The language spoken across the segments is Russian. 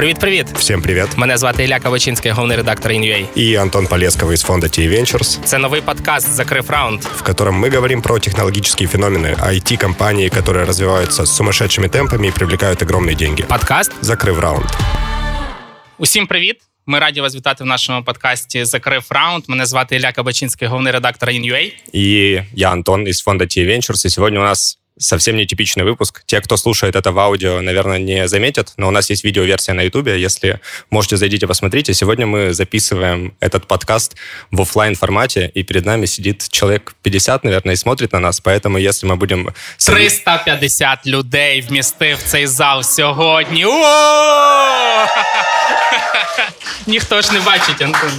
Привіт-привіт! Всем привет! Мене звати Ілля Кавачинський, головний редактор InUA. И Антон Полесковый из фонда T Ventures, Це новий подкаст Закрив раунд. в котором мы говорим про технологические феномены IT-компании, которые развиваются с сумасшедшими темпами и привлекают огромные деньги. Подкаст. Закрыв раунд. Усім привіт! Ми раді вас вітати в нашому подкасті Закрив раунд. Мене звати Ілля Кабачинський, головний редактор InUA. И я Антон из фонда T Ventures, и сегодня у нас совсем нетипичный выпуск. Те, кто слушает это в аудио, наверное, не заметят, но у нас есть видеоверсия на Ютубе. Если можете, зайдите, посмотрите. Сегодня мы записываем этот подкаст в оффлайн формате, и перед нами сидит человек 50, наверное, и смотрит на нас. Поэтому если мы будем... 350 людей вмістив цей зал сьогодні. О! Ніхто ж не бачить, Антон.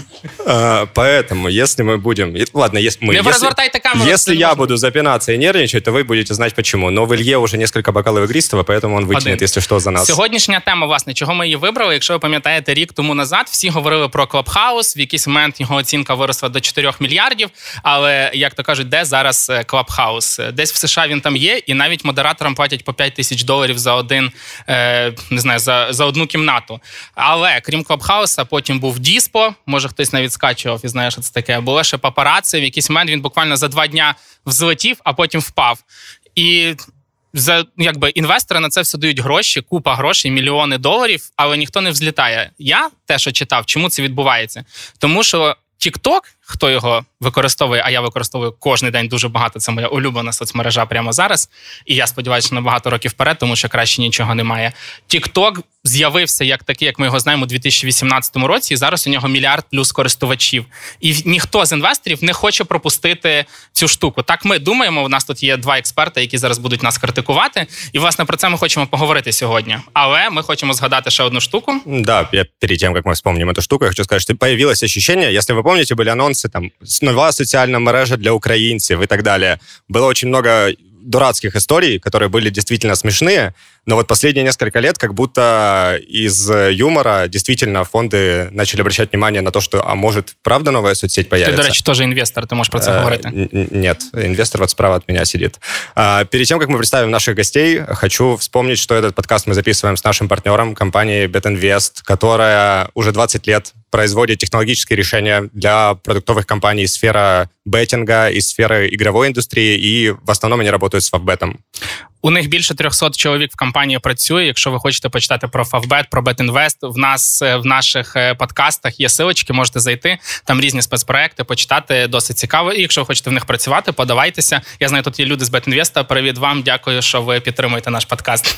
А, Поэтому, если мы будем... и- Ладно, если мы... Не если, развертайте камеру, Если это я можно. буду запинаться и нервничать, то вы будете знать почему. Но в Илье уже несколько бокалов игристого, поэтому он вытянет, Один. если что, за нас. Сьогоднішня тема, власне, чого ми її вибрали. Якщо ви пам'ятаєте, рік тому назад всі говорили про Clubhouse, В якийсь момент його оцінка виросла до 4 мільярдів. Але як то кажуть, де зараз е, Clubhouse? Десь в США він там є, і навіть модераторам платять по 5 тисяч доларів за один е, не знаю, за, за одну кімнату. Але крім Clubhouse, потім був Діспо. Може хтось навіть скачував і знає, що це таке. Було ще папараци. В якийсь момент він буквально за два дня взлетів, а потім впав. І за якби інвестори на це все дають гроші, купа грошей, мільйони доларів, але ніхто не взлітає. Я те, що читав, чому це відбувається? Тому що TikTok, хто його використовує, а я використовую кожен день дуже багато. Це моя улюблена соцмережа прямо зараз. І я сподіваюся, що на багато років вперед, тому що краще нічого немає. TikTok з'явився як такий, як ми його знаємо у 2018 році, і зараз у нього мільярд плюс користувачів. І ніхто з інвесторів не хоче пропустити цю штуку. Так ми думаємо. У нас тут є два експерти, які зараз будуть нас критикувати. І власне про це ми хочемо поговорити сьогодні. Але ми хочемо згадати ще одну штуку. Да, я перед тем, как мы вспомним эту штуку, я хочу сказать, что появилось ощущение, если вы помните, были анонсы, там, с- нова социальная мережа для украинцев и так далее. Было очень много дурацких историй, которые были действительно смешные, но вот последние несколько лет как будто из юмора действительно фонды начали обращать внимание на то, что, а может, правда новая соцсеть появится? до речі, теж інвестор, ти можеш про це Э, говорити. Нет, инвестор вот справа от меня сидит. А, Перед тем, как мы представим наших гостей, хочу вспомнить, что этот подкаст мы записываем с нашим партнером, компанией BetInvest, которая уже 20 лет производит технологические решения для продуктовых компаний из сферы беттинга, из сферы игровой индустрии, и в основном они работают с фавбетом. У них більше 300 чоловік в компанії працює. Якщо ви хочете почитати про Favbet, про BetInvest, в нас е, в наших е, подкастах є силочки, можете зайти. Там різні спецпроекти, почитати досить цікаво. І якщо ви хочете в них працювати, подавайтеся. Я знаю, тут є люди з BetInvest. Привіт вам, дякую, що ви підтримуєте наш подкаст.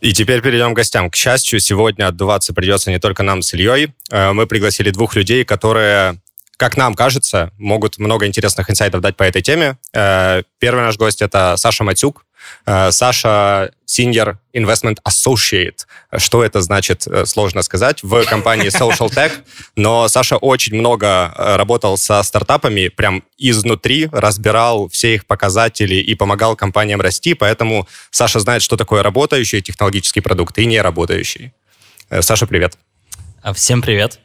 И теперь перейдем к гостям. К счастью, сегодня отдуваться придется не только нам с Ильей. Э, Мы пригласили двух людей, которые, как нам кажется, могут много интересных инсайтов дать по этой теме. Э, Первый наш гость — это Саша Матюк. Э, Саша Senior Investment Associate. Что это значит, э, сложно сказать, в компании Social Tech. Но Саша очень много работал со стартапами, прям изнутри, разбирал все их показатели и помогал компаниям расти, поэтому Саша знает, что такое работающий технологический продукт и не работающий. Э, Саша, привет. А, Всем привет.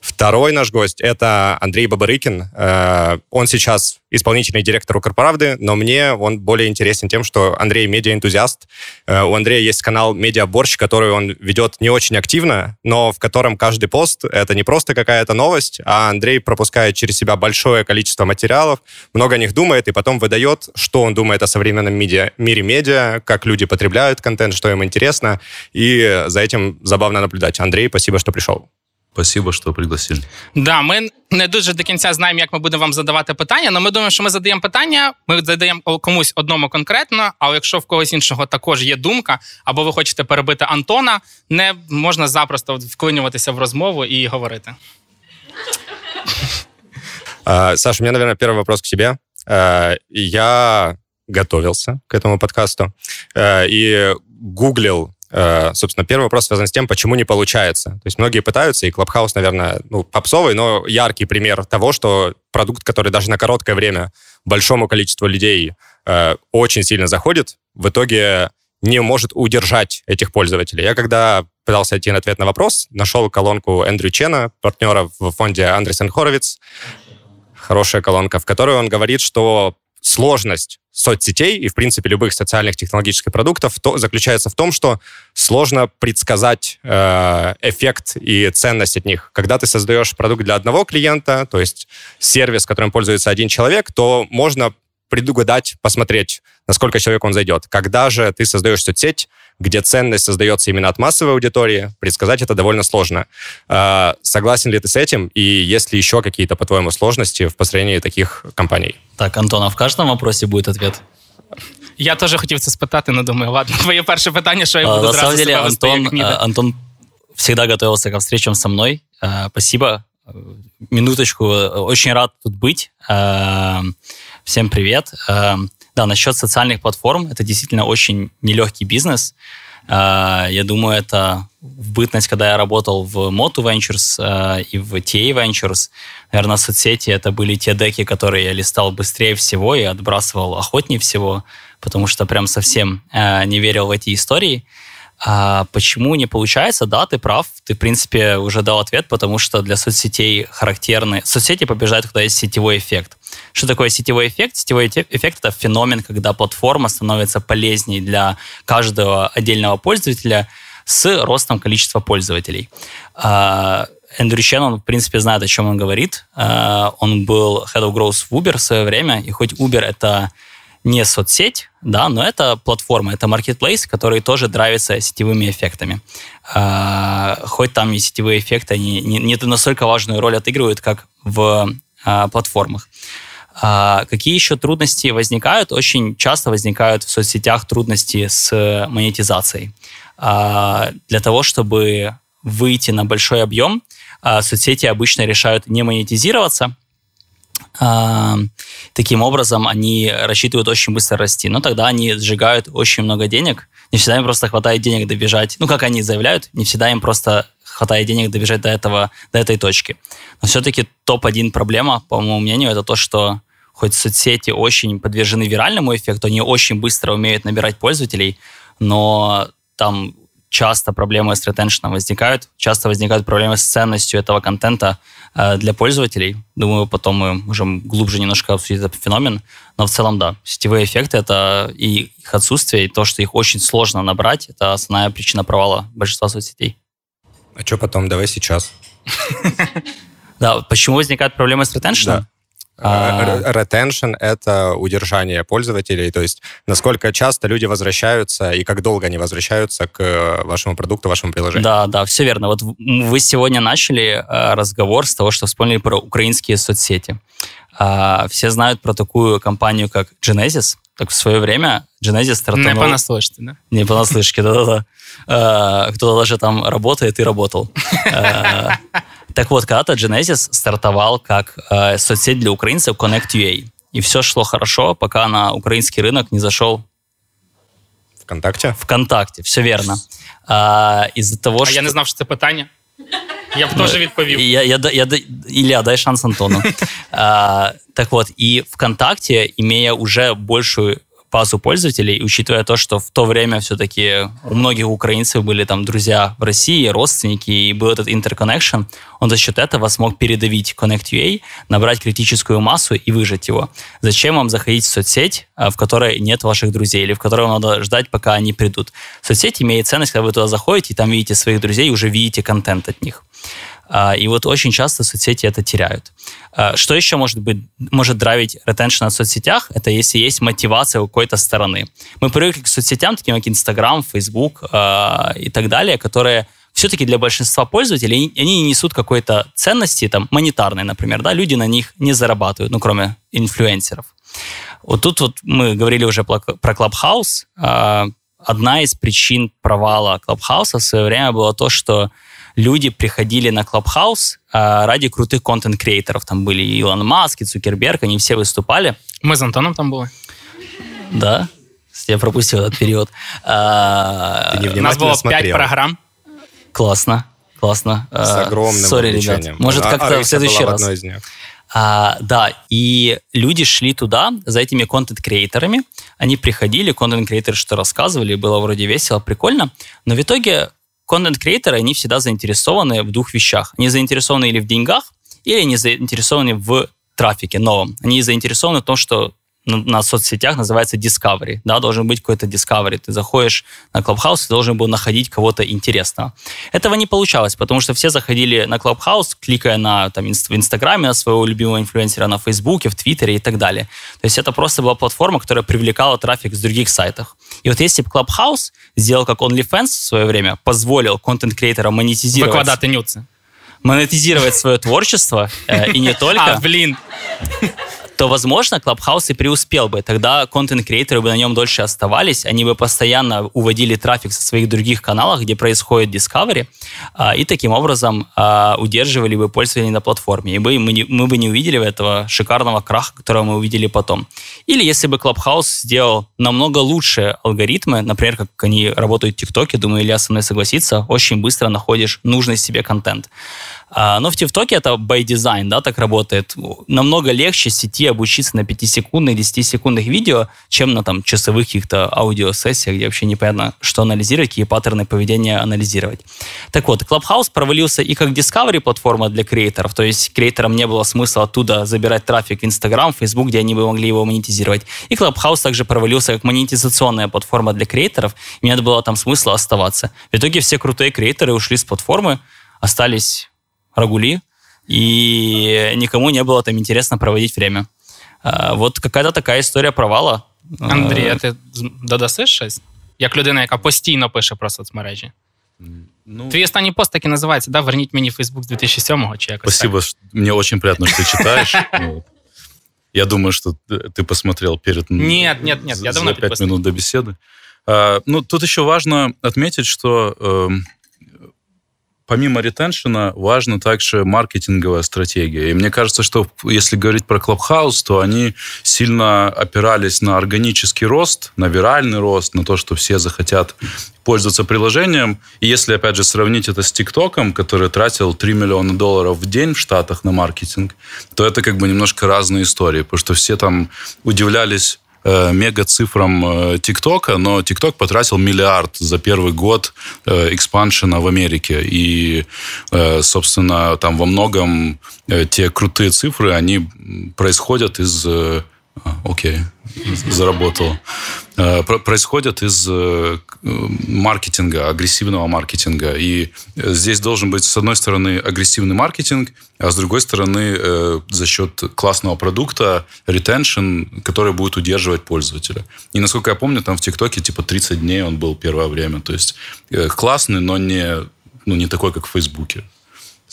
Второй наш гость — это Андрей Бабарыкин. Э, Он сейчас исполнительный директор Укрправды, но мне он более интересен тем, что Андрей медиаэнтузиаст. Э, У Андрея есть канал «Медиаборщ», который он ведет не очень активно, но в котором каждый пост — это не просто какая-то новость, а Андрей пропускает через себя большое количество материалов, много о них думает и потом выдает, что он думает о современном медиа, мире медиа, как люди потребляют контент, что им интересно, и за этим забавно наблюдать. Андрей, спасибо, что пришел. Спасибо, что пригласили. Да, ми не дуже до кінця знаємо, як ми будемо вам задавати питання. але ми думаємо, що ми задаємо питання, ми задаємо комусь одному конкретно. Але якщо в когось іншого також є думка, або ви хочете перебити Антона, не можна запросто вклинюватися в розмову і говорити. А, Саша, у меня, наверное, первый вопрос к тебе. А, Я готовился к этому подкасту э, и гуглил Э, собственно, первый вопрос связан с тем, почему не получается. То есть многие пытаются, и Clubhouse, наверное, ну, попсовый, но яркий пример того, что продукт, который даже на короткое время большому количеству людей э, очень сильно заходит, в итоге не может удержать этих пользователей. Я когда пытался найти ответ на вопрос, нашел колонку Эндрю Чена, партнера в фонде Андресен Хоровиц, хорошая колонка, в которой он говорит, что сложность соцсетей и, в принципе, любых социальных технологических продуктов то, заключается в том, что сложно предсказать э, эффект и ценность от них. Когда ты создаешь продукт для одного клиента, то есть сервис, которым пользуется один человек, то можно предугадать, посмотреть, насколько человек он зайдет. Когда же ты создаешь соцсеть, где ценность создается именно от массовой аудитории, предсказать это довольно сложно. Э, согласен ли ты с этим? И есть ли еще какие-то, по-твоему, сложности в построении таких компаний? Так, Антон, а в каждом вопросе будет ответ? Я теж хотів це спитати, но думаю, ладно, твоє перше питання, що я буду На самом зразу деле, себе вести, Антон, як ніби. э, Антон всегда готовился ко встречам со мной. Э, Спасибо. Э, Минуточку. Э, Очень рад тут быть. Всем привет. Э, Да, насчет социальных платформ. Это действительно очень нелегкий бизнес. Э, Я думаю, это в бытность, когда я работал в Motu Ventures э, и в TA Ventures, наверное, соцсети это были те деки, которые я листал быстрее всего и отбрасывал охотнее всего, потому что прям совсем э, не верил в эти истории. А почему не получается? Да, ты прав. Ты, в принципе, уже дал ответ, потому что для соцсетей характерны... Соцсети побеждают, когда есть сетевой эффект. Что такое сетевой эффект? Сетевой те- эффект — это феномен, когда платформа становится полезней для каждого отдельного пользователя с ростом количества пользователей. А, Эндрю Чен, он, в принципе, знает, о чем он говорит. А, Он был Head of Growth в Uber в свое время, и хоть Uber — это не соцсеть, да, но это платформа, это marketplace, который тоже драйвится сетевыми эффектами. А, хоть там и сетевые эффекты, они не, не настолько важную роль отыгрывают, как в а, платформах. А, какие еще трудности возникают? Очень часто возникают в соцсетях трудности с монетизацией. А, для того, чтобы выйти на большой объем, а, соцсети обычно решают не монетизироваться, Таким образом, они рассчитывают очень быстро расти. Но тогда они сжигают очень много денег. Не всегда им просто хватает денег добежать. Ну, как они заявляют, не всегда им просто хватает денег добежать до, этого, до этой точки. Но все-таки топ-1 проблема, по моему мнению, это то, что хоть соцсети очень подвержены виральному эффекту, они очень быстро умеют набирать пользователей, но там часто проблемы с ретеншеном возникают, часто возникают проблемы с ценностью этого контента э, для пользователей. Думаю, потом мы можем глубже немножко обсудить этот феномен. Но в целом, да, сетевые эффекты — это и их отсутствие, и то, что их очень сложно набрать, это основная причина провала большинства соцсетей. А что потом? Давай сейчас. Да, почему возникают проблемы с ретеншеном? А- Ретеншн — это удержание пользователей, то есть насколько часто люди возвращаются и как долго они возвращаются к э, вашему продукту, вашему приложению. Да, да, все верно. Вот вы сегодня начали э, разговор с того, что вспомнили про украинские соцсети. А, Все знают про такую компанию, как Genesis. Так в свое время Genesis стартанул... Не понаслышці, да? Не понаслышке, да-да-да. Э, Кто-то даже там работает и работал. Так вот, когда-то Genesis стартовал как э, соцсеть для украинцев Connect.ua. И все шло хорошо, пока на украинский рынок не зашел ВКонтакте? ВКонтакте. Все верно. А, Из-за того, А что... я не знав, що це питання. Я б теж відповів. Я, я, я, Илья, дай шанс Антону. А, так вот, и ВКонтакте, имея уже большую базу пользователей, учитывая то, что в то время все-таки у многих украинцев были там друзья в России, родственники, и был этот интерконнекшн, он за счет этого смог передавить Connect.ua, набрать критическую массу и выжать его. Зачем вам заходить в соцсеть, а, в которой нет ваших друзей, или в которой вам надо ждать, пока они придут? Соцсеть имеет ценность, когда вы туда заходите, и там видите своих друзей, и уже видите контент от них. А, И вот очень часто соцсети это теряют. А, Что еще может быть, может драйвить ретеншн на соцсетях? Это если есть мотивация у какой-то стороны. Мы привыкли к соцсетям, таким как Инстаграм, Фейсбук а, и так далее, которые все-таки для большинства пользователей они- не несут какой-то ценности, там, монетарной, например, да, люди на них не зарабатывают, ну, кроме инфлюенсеров. Вот тут вот мы говорили уже про Clubhouse. Одна из причин провала Clubhouse в свое время было то, что люди приходили на Clubhouse а, ради крутых контент-креаторов. Там были и Илон Маск, и Цукерберг, они все выступали. Ми з Антоном там були. Да, я пропустил этот период. А, У нас Внимательно було смотрел. 5 програм. Классно, классно. С А, огромным Сори, ребят. Может, А- как-то в следующий в раз. одной из них. А, да, и люди шли туда за этими контент-креаторами. Они приходили, контент-креаторы что рассказывали, было вроде весело, прикольно. Но в итоге контент-креаторы, они всегда заинтересованы в двух вещах. Они заинтересованы или в деньгах, или они заинтересованы в трафике новом. Они заинтересованы в том, что на, соцсетях называется Discovery, да, должен быть какой-то Discovery. Ты заходишь на Clubhouse и должен был находить кого-то интересного. Этого не получалось, потому что все заходили на Clubhouse, кликая на там, в Инстаграме на своего любимого инфлюенсера, на Фейсбуке, в Твиттере и так далее. То есть это просто была платформа, которая привлекала трафик с других сайтов. И вот если бы Clubhouse сделал как OnlyFans в свое время, позволил контент-креаторам монетизировать... Викладати нюцы. Монетизировать свое творчество, э, и не только... А, блин. То, возможно, Clubhouse и преуспел бы. Тогда контент-креаторы бы на нем дольше оставались, они бы постоянно уводили трафик со своих других каналов, где происходит Discovery, а, и таким образом а, удерживали бы пользователей на платформе. И мы, мы, бы не увидели этого шикарного краха, которого мы увидели потом. Или если бы Clubhouse сделал намного лучше алгоритмы, например, как они работают в ТикТоке, думаю, Илья со мной согласится, очень быстро находишь нужный себе контент. А, но в ТикТоке это by design, да, так работает. Намного легче сети обучиться на 5-секундных, 10-секундных видео, чем на там часовых каких-то аудиосессиях, где вообще непонятно, что анализировать, какие паттерны поведения анализировать. Так вот, Clubhouse провалился и как Discovery платформа для креаторов, то есть креаторам не было смысла оттуда забирать трафик в Instagram, Facebook, где они бы могли его монетизировать. И Clubhouse также провалился как монетизационная платформа для креаторов, и мне было там смысла оставаться. В итоге все крутые креаторы ушли с платформы, остались Рагули, и никому не было там интересно проводить время. А, вот какая-то така історія провала. Андрій, а ти додасиш щось? Як людина, яка постійно пише про соцмережі? Ну, Твій останній пост так і називається, да? Верніть мені Фейсбук з 2007-го чи якось Спасибо, так? мне очень приятно, что ты читаешь. Я думаю, что ты посмотрел перед... Нет, нет, нет, я давно За пять минут до беседы. А, ну, тут еще важно отметить, что эм, помимо ретеншена важна также маркетинговая стратегия. И мне кажется, что если говорить про Clubhouse, то они сильно опирались на органический рост, на виральный рост, на то, что все захотят пользоваться приложением. И если, опять же, сравнить это с ТикТоком, который тратил 3 миллиона долларов в день в Штатах на маркетинг, то это как бы немножко разные истории, потому что все там удивлялись э, мега цифрам э, ТикТока, но ТикТок потратил миллиард за первый год э, экспаншена в Америке. И, собственно, там во многом те крутые цифры, они происходят из... Э, окей, заработал. Э, происходят из э, маркетинга, агрессивного маркетинга. И здесь должен быть, с одной стороны, агрессивный маркетинг, а с другой стороны, за счет классного продукта, ретеншн, который будет удерживать пользователя. И, насколько я помню, там в ТикТоке типа 30 дней он был первое время. То есть классный, но не, ну, не такой, как в Фейсбуке.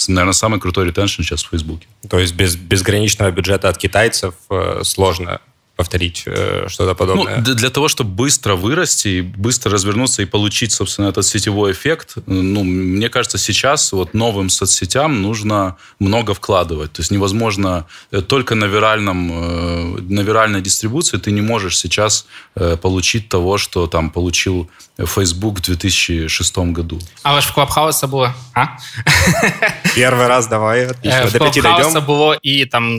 Наверное, самый крутой ретеншн сейчас в Фейсбуке. То есть без безграничного бюджета от китайцев сложно повторить э, что-то подобное? Ну, для того, чтобы быстро вырасти, и быстро развернуться и получить, собственно, этот сетевой эффект, ну, мне кажется, сейчас вот новым соцсетям нужно много вкладывать. То есть невозможно э, только на, виральном, э, на виральной дистрибуции ты не можешь сейчас получить того, что там получил Facebook в 2006 году. Але ж в Клабхауса було, а? Перший раз давай, отлично, до п'яти дійдемо. було, і там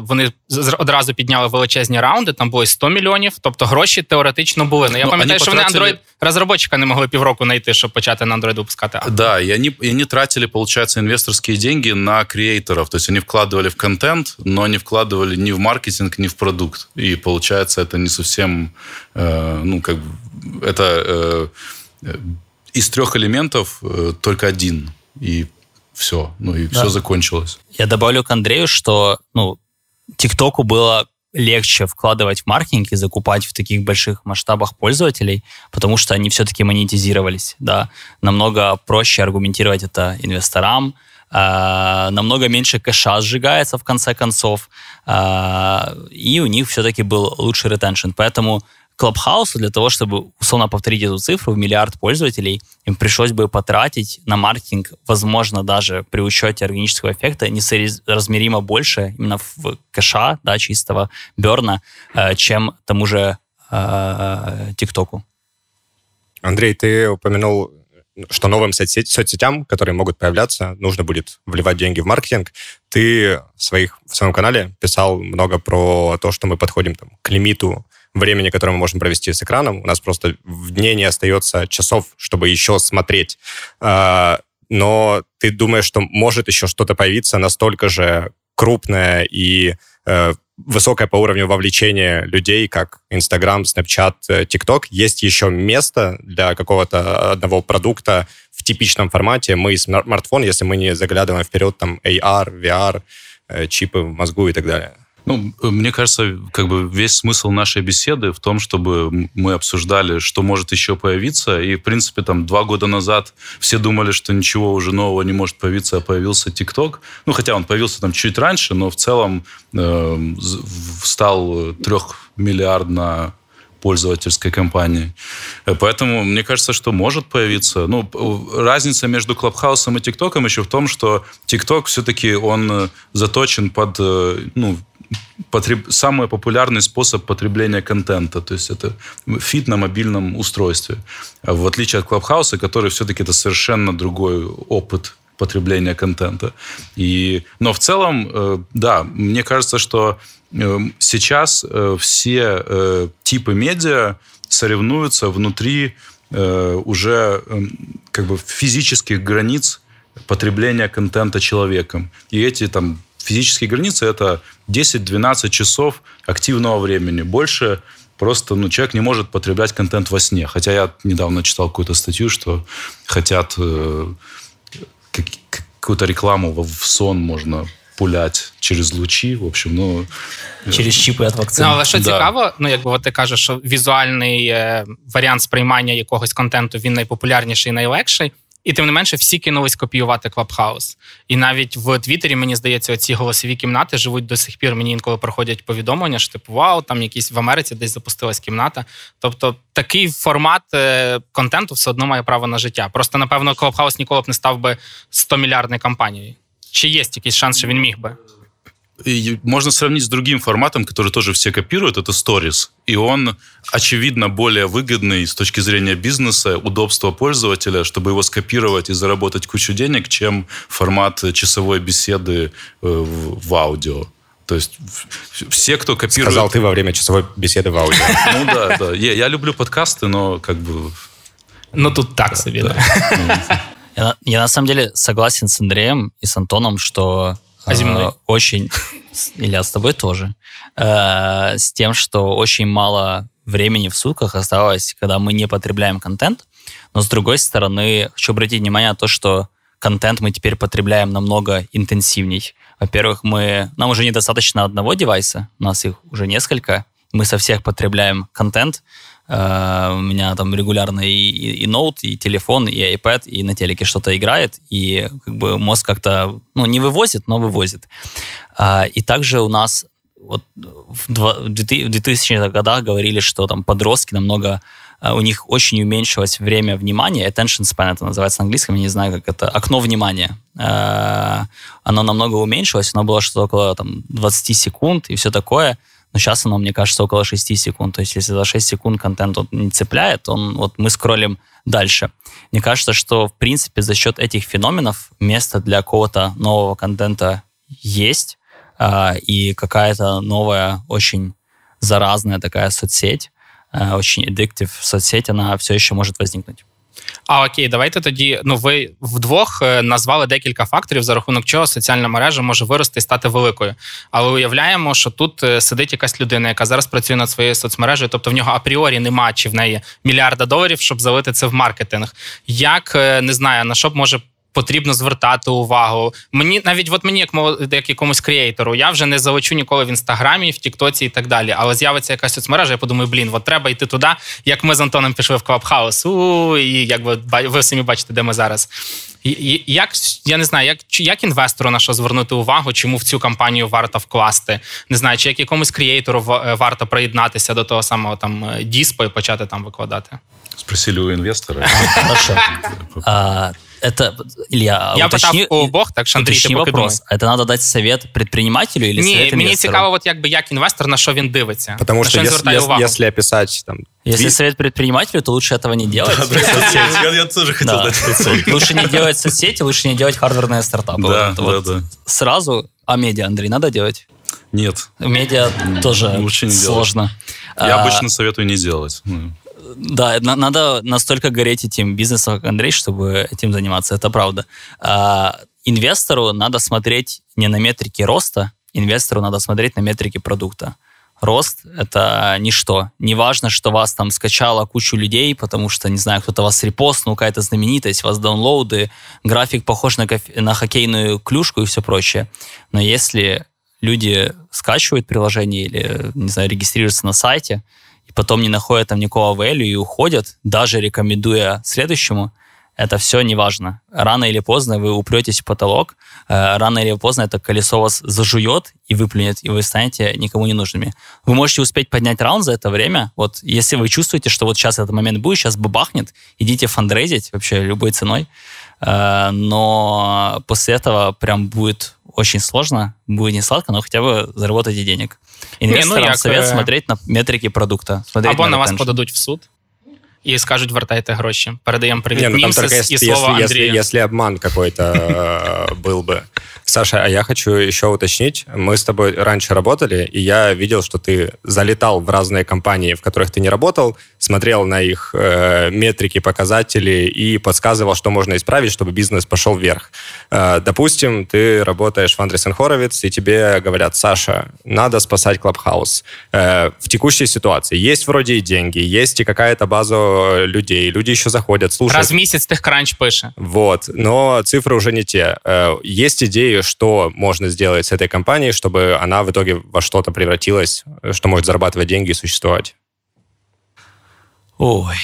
вони одразу підняли величезні раунди, там було 100 мільйонів, тобто гроші теоретично були. Ну, я ну, пам'ятаю, що потратили... вони Android-розробочика не могли півроку знайти, щоб почати на Android випускати. Да, и они, и они тратили, получается, инвесторские деньги на креаторов, то есть они вкладывали в контент, но не вкладывали ни в маркетинг, ни в продукт. И получается, это не совсем, э, ну, как это э, из трех элементов э, только один. И все, ну и да. все закончилось. Я добавлю к Андрею, что ну, ТикТоку было легче вкладывать в маркетинг и закупать в таких больших масштабах пользователей, потому что они все-таки монетизировались, да. Намного проще аргументировать это инвесторам, э, намного меньше кэша сжигается в конце концов, э, и у них все-таки был лучший ретеншн. Поэтому Клабхаусу для того, чтобы условно повторить эту цифру в миллиард пользователей, им пришлось бы потратить на маркетинг, возможно, даже при учете органического эффекта, несоразмеримо больше именно в кэша, да, чистого берна, э, чем тому же э, ТикТоку. Андрей, ты упомянул что новым соцсеть, соцсетям, которые могут появляться, нужно будет вливать деньги в маркетинг. Ты в, своих, в своем канале писал много про то, что мы подходим там, к лимиту времени, которое мы можем провести с экраном. У нас просто в дне не остается часов, чтобы еще смотреть. А, но ты думаешь, что может еще что-то появиться настолько же крупное и э, высокое по уровню вовлечения людей, как Instagram, Snapchat, TikTok, есть еще место для какого-то одного продукта в типичном формате. Мы смартфон, если мы не заглядываем вперед, там AR, VR, э, чипы в мозгу и так далее. Ну, мне кажется, как бы весь смысл нашей беседы в том, чтобы мы обсуждали, что может еще появиться. И, в принципе, там два года назад все думали, что ничего уже нового не может появиться, а появился ТикТок. Ну, хотя он появился там чуть раньше, но в целом э, стал трехмиллиардно пользовательской компании. Э, поэтому мне кажется, что может появиться. Ну, разница между Клабхаусом и ТикТоком еще в том, что ТикТок все-таки он э, заточен под э, ну, потреб... самый популярный способ потребления контента. То есть это feed на мобильном устройстве. В отличие от Клабхауса, который все-таки это совершенно другой опыт потребления контента. И... Но в целом, да, мне кажется, что Эм, сейчас э, все э, типы медиа соревнуются внутри э, уже как бы физических границ потребления контента человеком. И эти там физические границы это 10-12 часов активного времени. Больше просто ну, человек не может потреблять контент во сне. Хотя я недавно читал какую-то статью, что хотят э, какую-то рекламу в сон можно пулять через лучі. В общем, ну через чіпи від вакцини. Ну, але що да. цікаво, ну якби от ти кажеш, що візуальний е, варіант сприймання якогось контенту він найпопулярніший і найлегший. І тим не менше, всі кинулись копіювати Клабхаус. І навіть в Твіттері, мені здається, ці голосові кімнати живуть до сих пір. Мені інколи проходять повідомлення, що типу вау, там якісь в Америці десь запустилась кімната. Тобто такий формат е, контенту все одно має право на життя. Просто напевно, Клабхаус ніколи б не став би 100 мільярдною компанією. Чи є якийсь шанс, що він міг би? И можно сравнить с другим форматом, который тоже все копируют, это Stories. И он, очевидно, более выгодный с точки зрения бизнеса, удобства пользователя, чтобы его скопировать и заработать кучу денег, чем формат часовой беседы э, в, аудио. То есть все, кто копирует... Сказал ты во время часовой беседы в аудио. Ну да, да. Я, я люблю подкасты, но как бы... Ну тут так себе, да. Я на самом деле согласен с Андреем и с Антоном, что а э, очень... Илья, с тобой тоже. Э, с тем, что очень мало времени в сутках осталось, когда мы не потребляем контент. Но с другой стороны, хочу обратить внимание на то, что контент мы теперь потребляем намного интенсивней. Во-первых, мы, нам уже недостаточно одного девайса, у нас их уже несколько. Мы со всех потребляем контент, Uh, у меня там регулярно и, и, и ноут, и телефон, и iPad, и на телеке что-то играет, и как бы мозг как-то, ну, не вывозит, но вывозит. Uh, и также у нас вот в 2000-х годах говорили, что там подростки намного uh, у них очень уменьшилось время внимания, attention span это называется на английском, я не знаю, как это, окно внимания. Оно намного уменьшилось, оно было что-то около там, 20 секунд и все такое но сейчас оно, мне кажется, около 6 секунд. То есть если за 6 секунд контент он не цепляет, он, вот мы скроллим дальше. Мне кажется, что, в принципе, за счет этих феноменов место для какого-то нового контента есть, э, и какая-то новая, очень заразная такая соцсеть, э, очень addictive соцсеть, она все еще может возникнуть. А окей, давайте тоді. Ну, ви вдвох е, назвали декілька факторів, за рахунок чого соціальна мережа може вирости і стати великою. Але уявляємо, що тут е, сидить якась людина, яка зараз працює над своєю соцмережею, тобто в нього апріорі нема чи в неї мільярда доларів, щоб залити це в маркетинг. Як е, не знаю, на що б може потрібно звертати увагу. Мені навіть от мені, як як якомусь креатору, я вже не залечу ніколи в інстаграмі, в Тіктоці і так далі. Але з'явиться якась соцмережа, я подумаю, блін, от треба йти туди, як ми з Антоном пішли в Клабхаус. У і якби ви самі бачите, де ми зараз. І, як я не знаю, як як інвестору на що звернути увагу, чому в цю кампанію варто вкласти? Не знаю, чи як якомусь креатору варто приєднатися до того самого там діспо і почати там викладати? Спросили у інвестора. Хорошо. это, Илья, Я уточни, питав у обох, так що Андрій, ти поки вопрос. Это надо дать совет предпринимателю или Ні, совет мені цікаво, от якби як інвестор, на що він дивиться. Потому что если, если, если описать там... Если совет предпринимателю, то лучше этого не делать. Я тоже хотел дать Лучше не делать соцсети, лучше не делать хардверные стартапы. Да, да, да. Сразу, а медиа, Андрей, надо делать? Нет. Медиа тоже сложно. Я а, обычно советую не делать. Ну. да, надо настолько гореть этим бизнесом, как Андрей, чтобы этим заниматься, это правда. А, инвестору надо смотреть не на метрики роста, инвестору надо смотреть на метрики продукта. Рост — это ничто. Не важно, что вас там скачало кучу людей, потому что, не знаю, кто-то вас репостнул, какая-то знаменитость, у вас даунлоуды, график похож на, кофе, на хоккейную клюшку и все прочее. Но если люди скачивают приложение или, не знаю, регистрируются на сайте, потом не находят там никакого value и уходят, даже рекомендуя следующему, это все не важно. Рано или поздно вы упретесь в потолок, э, рано или поздно это колесо вас зажует и выплюнет, и вы станете никому не нужными. Вы можете успеть поднять раунд за это время. Вот если вы чувствуете, что вот сейчас этот момент будет, сейчас бабахнет, идите фандрейзить вообще любой ценой. Э, но после этого прям будет очень сложно, будет не сладко, но хотя бы заработайте денег. Инвесторам не, ну, совет смотреть на метрики продукта. Або на, на вас подадуть в суд. і скажуть, вертайте гроші. Передаємо привіт Не, ну, Мімсис только, если, и слово если, Если, если обман какой-то э, был бы. Саша, а я хочу еще уточнить. Мы с тобой раньше работали, и я видел, что ты залетал в разные компании, в которых ты не работал, смотрел на их э, метрики, показатели и подсказывал, что можно исправить, чтобы бизнес пошел вверх. Э, допустим, ты работаешь в Андресен Хоровиц, и тебе говорят, Саша, надо спасать Клабхаус. Э, в текущей ситуации есть вроде и деньги, есть и какая-то база людей, люди еще заходят, слушают. Раз в месяц ты кранч пише. Вот, но цифры уже не те. Э, есть идеи, что можно сделать с этой компанией, чтобы она в итоге во что-то превратилась, что может зарабатывать деньги и существовать? Ой,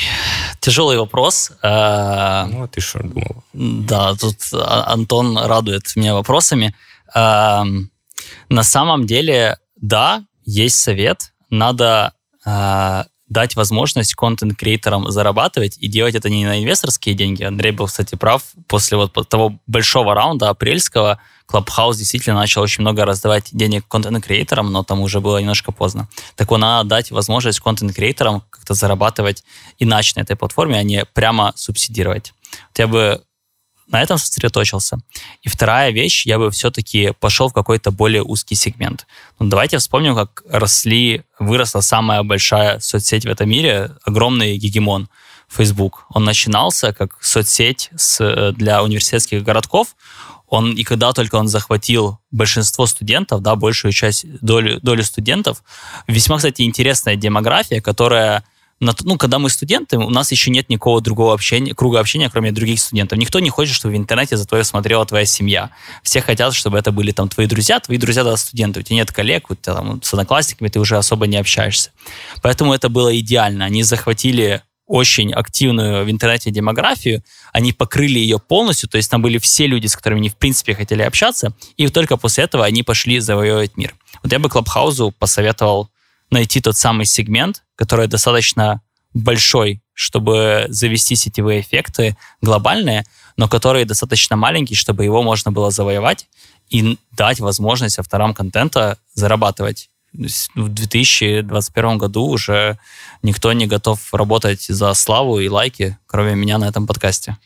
тяжелый вопрос. А, ну, а ты что думал? Да, тут а, Антон радует меня вопросами. А, на самом деле, да, есть совет. Надо дать возможность контент-креаторам зарабатывать и делать это не на инвесторские деньги. Андрей был, кстати, прав. После вот того большого раунда апрельского Clubhouse действительно начал очень много раздавать денег контент-креаторам, но там уже было немножко поздно. Так вот, надо дать возможность контент-креаторам как-то зарабатывать иначе на этой платформе, а не прямо субсидировать. Вот я бы на этом сосредоточился. И вторая вещь, я бы все-таки пошел в какой-то более узкий сегмент. Ну, давайте вспомним, как росли, выросла самая большая соцсеть в этом мире, огромный гегемон Facebook. Он начинался как соцсеть с, для университетских городков. Он, и когда только он захватил большинство студентов, да, большую часть долю, долю студентов, весьма, кстати, интересная демография, которая ну, когда мы студенты, у нас еще нет никакого другого общения, круга общения, кроме других студентов. Никто не хочет, чтобы в интернете за тобой смотрела твоя семья. Все хотят, чтобы это были там твои друзья, твои друзья да, студенты. У тебя нет коллег, у тебя там с одноклассниками ты уже особо не общаешься. Поэтому это было идеально. Они захватили очень активную в интернете демографию, они покрыли ее полностью, то есть там были все люди, с которыми они в принципе хотели общаться, и только после этого они пошли завоевывать мир. Вот я бы Клабхаузу посоветовал найти тот самый сегмент, который достаточно большой, чтобы завести сетевые эффекты глобальные, но который достаточно маленький, чтобы его можно было завоевать и дать возможность авторам контента зарабатывать. В 2021 году уже никто не готов работать за славу и лайки, кроме меня на этом подкасте.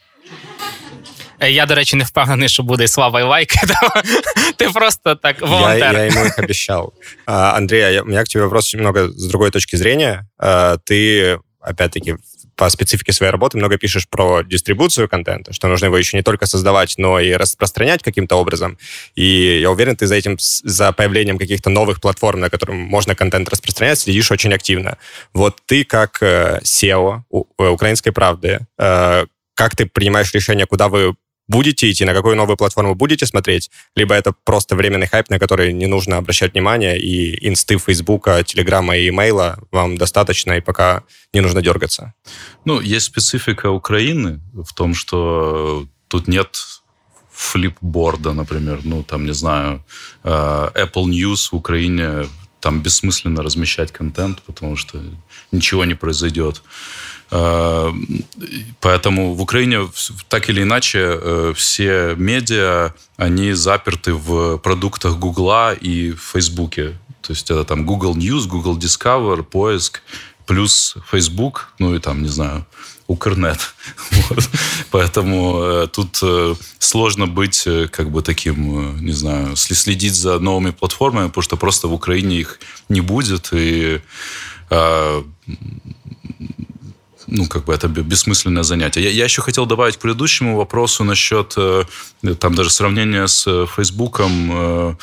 Я, до речі, не впевнений, що буде слава і лайки. Ти просто так волонтер. Я, я ему их обещал. Андрей, у меня к тебе вопрос немного с другой точки зрения. Ты, опять-таки, по специфике своей работы много пишешь про дистрибуцию контента, что нужно его еще не только создавать, но и распространять каким-то образом. И я уверен, ты за этим, за появлением каких-то новых платформ, на которых можно контент распространять, следишь очень активно. Вот ты как э, SEO э, «Украинской правды», э, как ты принимаешь решение, куда вы будете идти, на какую новую платформу будете смотреть, либо это просто временный хайп, на который не нужно обращать внимание, и инсты Фейсбука, Телеграма и имейла вам достаточно, и пока не нужно дергаться. Ну, есть специфика Украины в том, что тут нет флипборда, например, ну, там, не знаю, э, Apple News в Украине, там бессмысленно размещать контент, потому что ничего не произойдет. Э, поэтому в Украине так или иначе э, все медиа, они заперты в продуктах Гугла и Фейсбуке. То есть это там Google News, Google Discover, поиск, плюс Facebook, ну и там, не знаю, Укрнет. Вот. Поэтому э, тут э, сложно быть э, как бы таким, э, не знаю, следить за новыми платформами, потому что просто в Украине их не будет. И э, ну, как бы это бессмысленное занятие. Я, я еще хотел добавить к предыдущему вопросу насчет, э, там, даже сравнения с Фейсбуком э,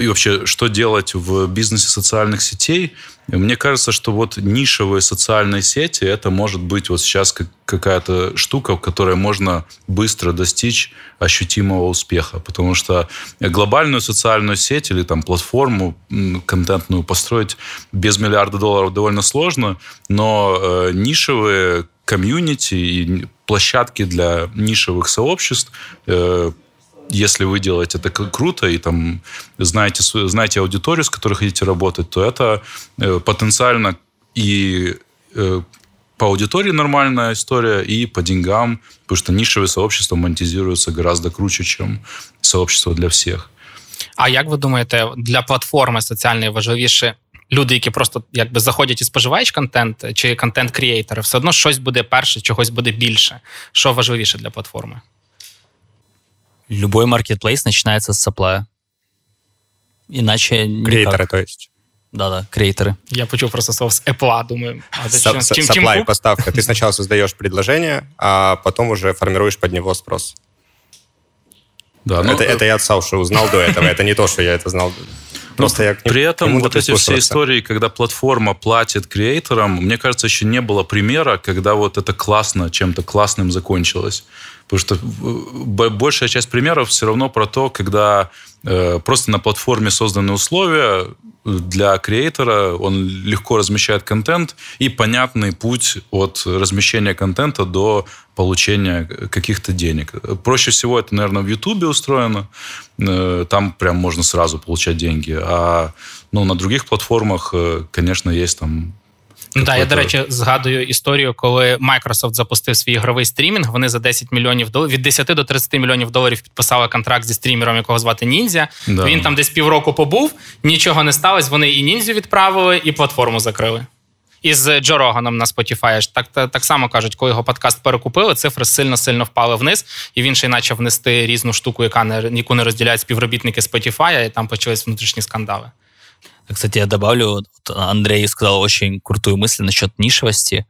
и вообще, что делать в бизнесе социальных сетей. Мне кажется, что вот нишевые социальные сети, это может быть вот сейчас какая-то штука, в которой можно быстро достичь ощутимого успеха. Потому что глобальную социальную сеть или там платформу контентную построить без миллиарда долларов довольно сложно, но э, нишевые комьюнити и площадки для нишевых сообществ э, если вы делаете это круто и там знаете, знаете аудиторию, с которой хотите работать, то это э, потенциально и э, по аудитории нормальная история, и по деньгам, потому что нишевые сообщества монетизируются гораздо круче, чем сообщество для всіх. А як ви думаєте, для платформи соціальної важливіше люди, які просто якби заходять і споживають контент, чи контент-крієйтори, все одно щось буде перше, чогось буде більше. Що важливіше для платформи? Любой маркетплейс начинается с сапплая. Иначе Креаторы, никак. то есть. Да-да, креаторы. Я почув просто слово с Apple, думаю. А зачем? С, supply, поставка. Ты сначала создаешь предложение, а потом уже формируешь под него спрос. Да, ну, это, это я от Сауши узнал до этого. Это не то, что я это знал. Просто я При этом вот эти все истории, когда платформа платит креаторам, мне кажется, еще не было примера, когда вот это классно, чем-то классным закончилось. Потому что э, большая часть примеров все равно про то, когда э, просто на платформе созданы условия для креатора, он легко размещает контент и понятный путь от размещения контента до получения каких-то денег. Проще всего это, наверное, в Ютубе устроено. Э, там прям можно сразу получать деньги. А ну, на других платформах, конечно, есть там Ну так, я, до речі, згадую історію, коли Microsoft запустив свій ігровий стрімінг. Вони за 10 мільйонів доларів від 10 до 30 мільйонів доларів підписали контракт зі стрімером, якого звати Ніндзя. Да. Він там десь півроку побув, нічого не сталося. Вони і ніндзю відправили, і платформу закрили. І з Джо Роганом на Spotify. Так так, так само кажуть, коли його подкаст перекупили, цифри сильно-сильно впали вниз, і він ще й почав внести різну штуку, яка не яку не розділяють співробітники Spotify, і там почались внутрішні скандали. Кстати, я добавлю, Андрей сказал очень крутую мысль насчет нишевости.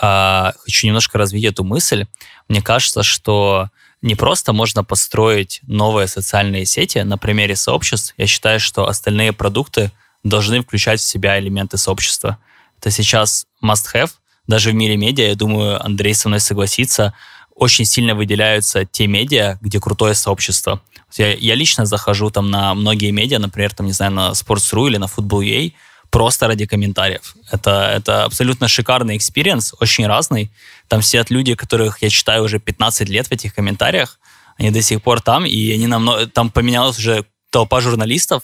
А, хочу немножко развить эту мысль. Мне кажется, что не просто можно построить новые социальные сети на примере сообществ. Я считаю, что остальные продукты должны включать в себя элементы сообщества. Это сейчас must-have. Даже в мире медиа, я думаю, Андрей со мной согласится, очень сильно выделяются те медиа, где крутое сообщество. Я, я лично захожу там на многие медиа, например, там, не знаю, на Sports.ru или на Football.ua, просто ради комментариев. Это, это абсолютно шикарный experience, очень разный. Там сидят люди, которых я читаю уже 15 лет в этих комментариях, они до сих пор там, и они намного, там поменялась уже толпа журналистов,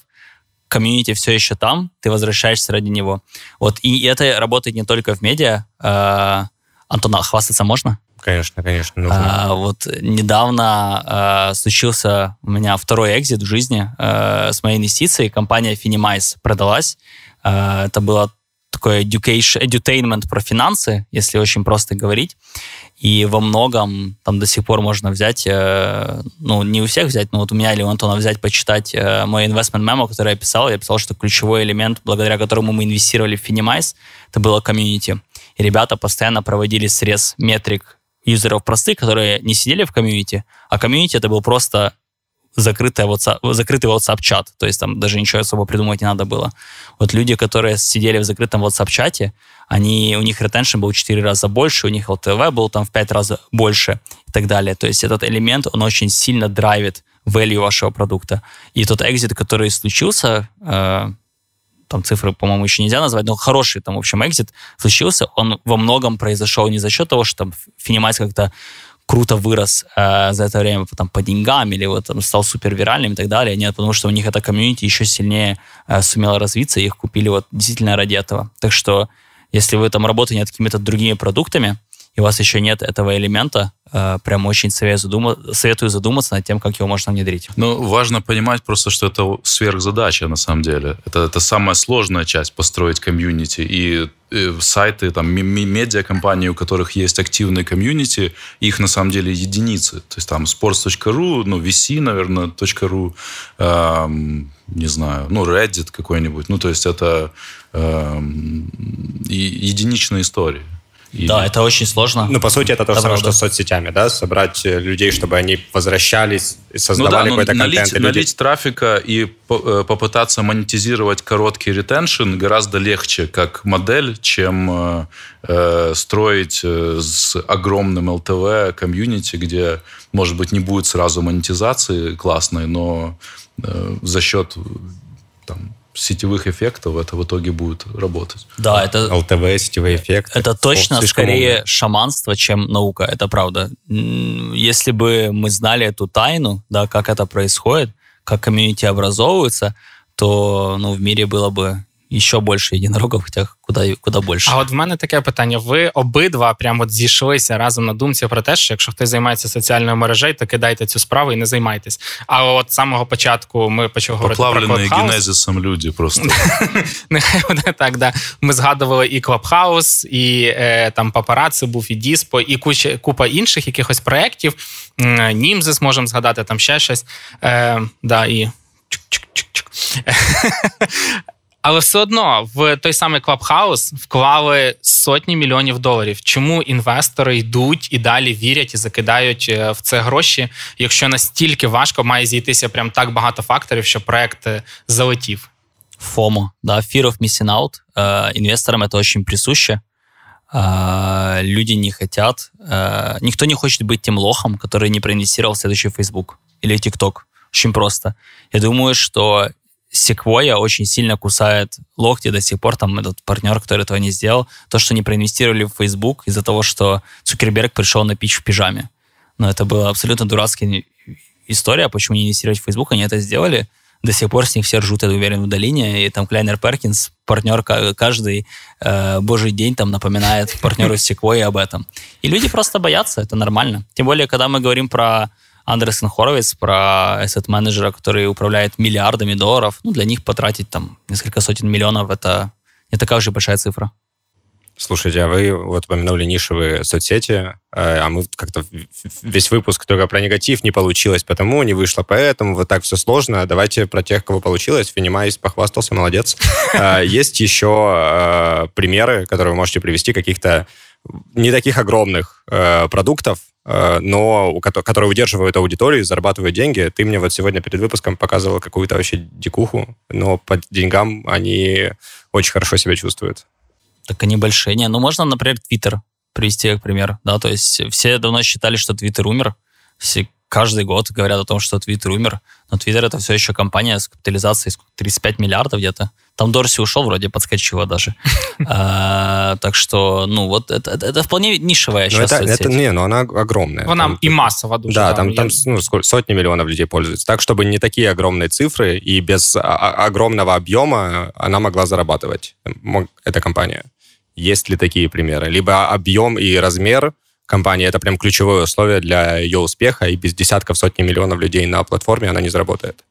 комьюнити все еще там, ты возвращаешься ради него. Вот, и это работает не только в медиа. Э, Антона, хвастаться можно? Конечно, конечно, нужно. А, вот недавно а, случился у меня второй экзит в жизни а, с моей инвестицией. Компания Finimize продалась. А, это было такое education, edutainment про финансы, если очень просто говорить. И во многом там до сих пор можно взять, э, ну, не у всех взять, но вот у меня или у Антона взять, почитать э, мой investment memo, который я писал. Я писал, что ключевой элемент, благодаря которому мы инвестировали в Finimize, это было комьюнити. И ребята постоянно проводили срез метрик юзеров простых, которые не сидели в комьюнити, а комьюнити это был просто закрытый WhatsApp, закрытый WhatsApp-чат, то есть там даже ничего особо придумать не надо было. Вот люди, которые сидели в закрытом WhatsApp-чате, они, у них retention был в 4 раза больше, у них LTV был там в 5 раз больше и так далее. То есть этот элемент, он очень сильно драйвит value вашего продукта. И тот exit, который случился, э, там цифры, по-моему, еще нельзя назвать, но хороший там, в общем, exit случился, он во многом произошел не за счет того, что там Finimize как-то круто вырос э, за это время там, по деньгам или вот там, стал супер виральным и так далее. Нет, потому что у них эта комьюнити еще сильнее э, сумела развиться, и их купили вот действительно ради этого. Так что если вы там работаете над какими-то другими продуктами, и у вас еще нет этого элемента, э, прям очень советую, задума- советую задуматься над тем, как его можно внедрить. Ну, важно понимать просто, что это сверхзадача на самом деле. Это, это самая сложная часть построить комьюнити. И э, сайты, там, медиакомпании, у которых есть активные комьюнити, их на самом деле единицы. То есть там sports.ru, ну, VC, наверное, .ru, эм, не знаю, ну, Reddit какой-нибудь. Ну, то есть это эм, единичные истории. И... Да, это очень сложно. Ну, по сути, это то же самое, что с соцсетями, да? Собрать э, людей, чтобы они возвращались и создавали ну, да, какой-то налить, контент. Налить люди... трафика и э, попытаться монетизировать короткий ретеншн гораздо легче как модель, чем э, э строить с огромным ЛТВ комьюнити, где, может быть, не будет сразу монетизации классной, но э, за счет там, сетевых эффектов это в итоге будет работать. Да, это... ЛТВ, сетевые эффекты. Это точно скорее много. шаманство, чем наука, это правда. Если бы мы знали эту тайну, да, как это происходит, как комьюнити образовывается, то ну, в мире было бы ще більше єдинорогів, хоча куди куди більше. А от в мене таке питання: ви обидва прямо от зійшлися разом на думці про те, що якщо хтось займається соціальною мережею, то кидайте цю справу і не займайтесь. А от з самого початку ми почали говорити про Clubhouse. генезисом люди просто. Нехай буде так, да. Ми згадували і Clubhouse, і е, там папараци був, і Діспо, і куча, купа інших якихось проєктів. Німзис можемо згадати, там ще щось. Е, да, і... Але все одно в той самий Clubhouse вклали сотні мільйонів доларів. Чому інвестори йдуть і далі вірять і закидають е, в це гроші, якщо настільки важко має зійтися прям так багато факторів, що проект е, залетів? FOMO, да, fear of missing out. Э, инвесторам это очень присуще. Э, люди не хотят, э, никто не хочет быть тем лохом, который не проинвестировал в следующий Facebook или TikTok. Очень просто. Я думаю, что Sequoia очень сильно кусает локти до сих пор, там этот партнер, который этого не сделал, то, что не проинвестировали в Facebook из-за того, что Цукерберг пришел на пич в пижаме. Но это была абсолютно дурацкая история, почему не инвестировать в Facebook, они это сделали, до сих пор с них все ржут, я уверен, в долине, и там Клайнер Перкинс, партнер каждый э, божий день там напоминает партнеру Sequoia об этом. И люди просто боятся, это нормально. Тем более, когда мы говорим про Андерсон Хоровиц, про ассет-менеджера, который управляет миллиардами долларов. Ну, для них потратить там несколько сотен миллионов – это не такая уж и большая цифра. Слушайте, а вы вот упомянули нишевые соцсети, э, а мы как-то весь выпуск только про негатив не получилось, потому не вышло, поэтому вот так все сложно. Давайте про тех, кого получилось. Финимайс похвастался, молодец. Э, есть еще э, примеры, которые вы можете привести, каких-то не таких огромных продуктов, Э, но у, которые удерживают аудиторию и зарабатывают деньги. Ты мне вот сегодня перед выпуском показывал какую-то вообще дикуху, но по деньгам они очень хорошо себя чувствуют. Так они большие. Не, ну можно, например, Твиттер привести как пример. Да, то есть все давно считали, что Твиттер умер. Все каждый год говорят о том, что Твиттер умер, но Твиттер это все еще компания с капитализацией 35 миллиардов где-то. Там Дорси ушел, вроде подскочила даже. А, так что, ну, вот это, вполне нишевая сейчас это, это Не, но она огромная. Она и массово дуже. Да, там, ну, сотни миллионов людей пользуются. Так, чтобы не такие огромные цифры и без огромного объема она могла зарабатывать, эта компания. Есть ли такие примеры? Либо объем и размер компании это прям ключевое условие для ее успеха, и без десятков, сотни миллионов людей на платформе она не заработает.